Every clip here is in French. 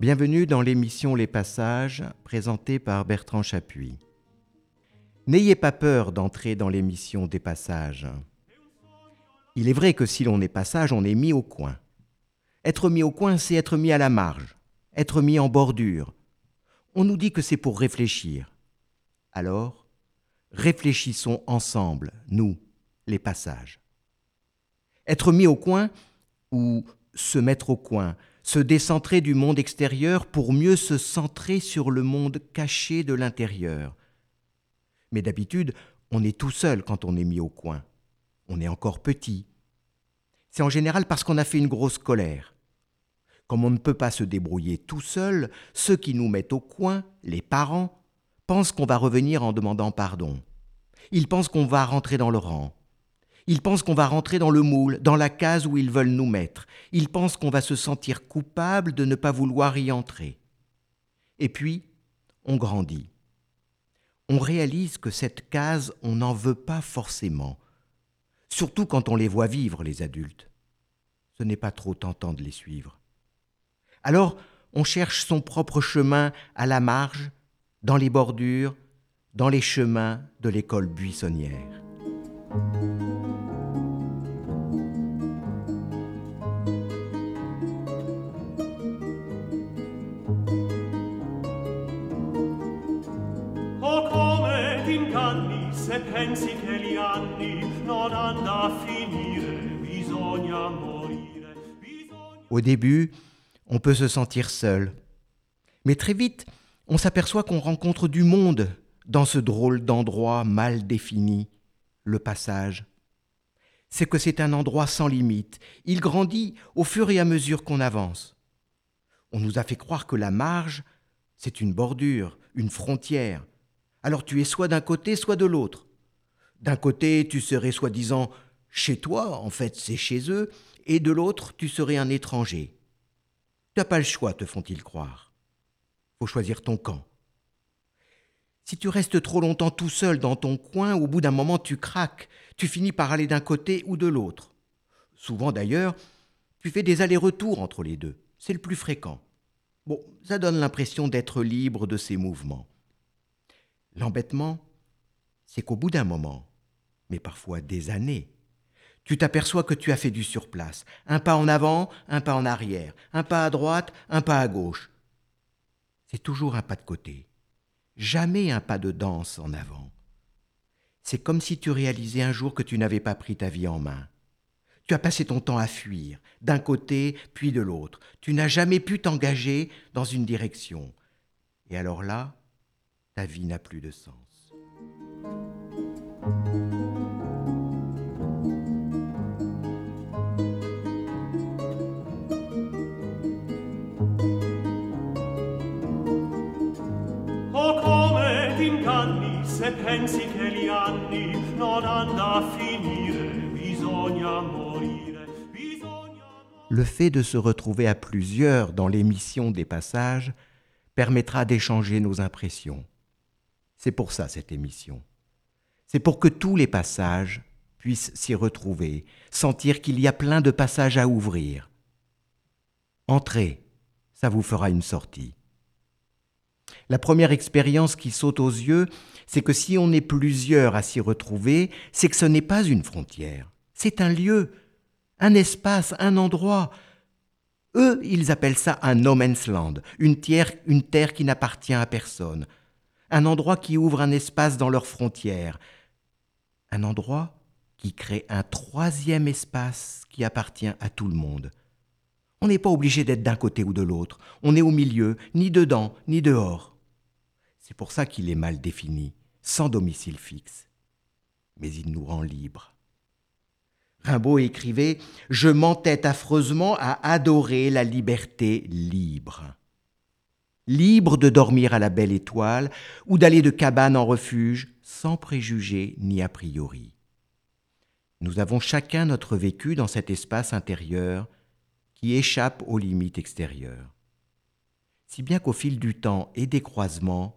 Bienvenue dans l'émission Les Passages présentée par Bertrand Chapuis. N'ayez pas peur d'entrer dans l'émission des passages. Il est vrai que si l'on est passage, on est mis au coin. Être mis au coin, c'est être mis à la marge, être mis en bordure. On nous dit que c'est pour réfléchir. Alors, réfléchissons ensemble, nous, les passages. Être mis au coin, ou se mettre au coin, se décentrer du monde extérieur pour mieux se centrer sur le monde caché de l'intérieur. Mais d'habitude, on est tout seul quand on est mis au coin. On est encore petit. C'est en général parce qu'on a fait une grosse colère. Comme on ne peut pas se débrouiller tout seul, ceux qui nous mettent au coin, les parents, pensent qu'on va revenir en demandant pardon. Ils pensent qu'on va rentrer dans le rang. Ils pensent qu'on va rentrer dans le moule, dans la case où ils veulent nous mettre. Ils pensent qu'on va se sentir coupable de ne pas vouloir y entrer. Et puis, on grandit. On réalise que cette case, on n'en veut pas forcément. Surtout quand on les voit vivre, les adultes. Ce n'est pas trop tentant de les suivre. Alors, on cherche son propre chemin à la marge, dans les bordures, dans les chemins de l'école buissonnière. Au début, on peut se sentir seul. Mais très vite, on s'aperçoit qu'on rencontre du monde dans ce drôle d'endroit mal défini, le passage. C'est que c'est un endroit sans limite. Il grandit au fur et à mesure qu'on avance. On nous a fait croire que la marge, c'est une bordure, une frontière. Alors tu es soit d'un côté, soit de l'autre. D'un côté, tu serais soi-disant chez toi, en fait c'est chez eux, et de l'autre, tu serais un étranger. Tu n'as pas le choix, te font-ils croire. Faut choisir ton camp. Si tu restes trop longtemps tout seul dans ton coin, au bout d'un moment tu craques, tu finis par aller d'un côté ou de l'autre. Souvent d'ailleurs, tu fais des allers-retours entre les deux. C'est le plus fréquent. Bon, ça donne l'impression d'être libre de ses mouvements. L'embêtement, c'est qu'au bout d'un moment, mais parfois des années, tu t'aperçois que tu as fait du surplace. Un pas en avant, un pas en arrière, un pas à droite, un pas à gauche. C'est toujours un pas de côté, jamais un pas de danse en avant. C'est comme si tu réalisais un jour que tu n'avais pas pris ta vie en main. Tu as passé ton temps à fuir, d'un côté puis de l'autre. Tu n'as jamais pu t'engager dans une direction. Et alors là, ta vie n'a plus de sens. Le fait de se retrouver à plusieurs dans l'émission des passages permettra d'échanger nos impressions. C'est pour ça cette émission. C'est pour que tous les passages puissent s'y retrouver, sentir qu'il y a plein de passages à ouvrir. Entrez, ça vous fera une sortie. La première expérience qui saute aux yeux, c'est que si on est plusieurs à s'y retrouver, c'est que ce n'est pas une frontière, c'est un lieu, un espace, un endroit. Eux, ils appellent ça un no man's land, une terre, une terre qui n'appartient à personne, un endroit qui ouvre un espace dans leurs frontières, un endroit qui crée un troisième espace qui appartient à tout le monde. On n'est pas obligé d'être d'un côté ou de l'autre, on est au milieu, ni dedans, ni dehors. C'est pour ça qu'il est mal défini, sans domicile fixe. Mais il nous rend libres. Rimbaud écrivait Je m'entête affreusement à adorer la liberté libre. libre de dormir à la belle étoile ou d'aller de cabane en refuge sans préjugés ni a priori. Nous avons chacun notre vécu dans cet espace intérieur qui échappe aux limites extérieures. Si bien qu'au fil du temps et des croisements,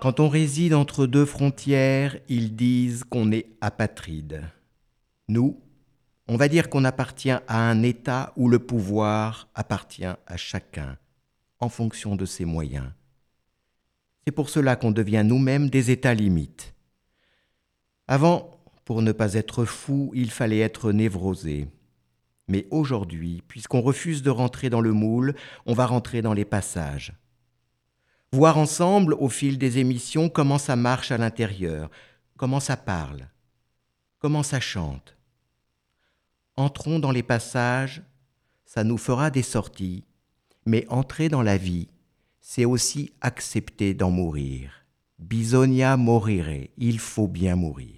Quand on réside entre deux frontières, ils disent qu'on est apatride. Nous, on va dire qu'on appartient à un État où le pouvoir appartient à chacun, en fonction de ses moyens. C'est pour cela qu'on devient nous-mêmes des États limites. Avant, pour ne pas être fou, il fallait être névrosé. Mais aujourd'hui, puisqu'on refuse de rentrer dans le moule, on va rentrer dans les passages. Voir ensemble, au fil des émissions, comment ça marche à l'intérieur, comment ça parle, comment ça chante. Entrons dans les passages, ça nous fera des sorties, mais entrer dans la vie, c'est aussi accepter d'en mourir. Bisogna morire, il faut bien mourir.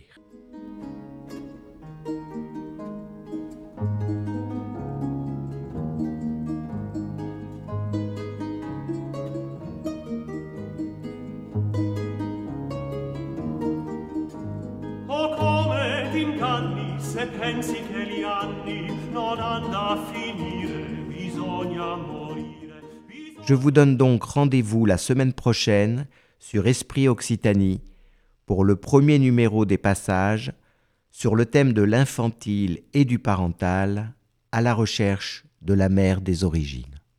Je vous donne donc rendez-vous la semaine prochaine sur Esprit Occitanie pour le premier numéro des passages sur le thème de l'infantile et du parental à la recherche de la mère des origines.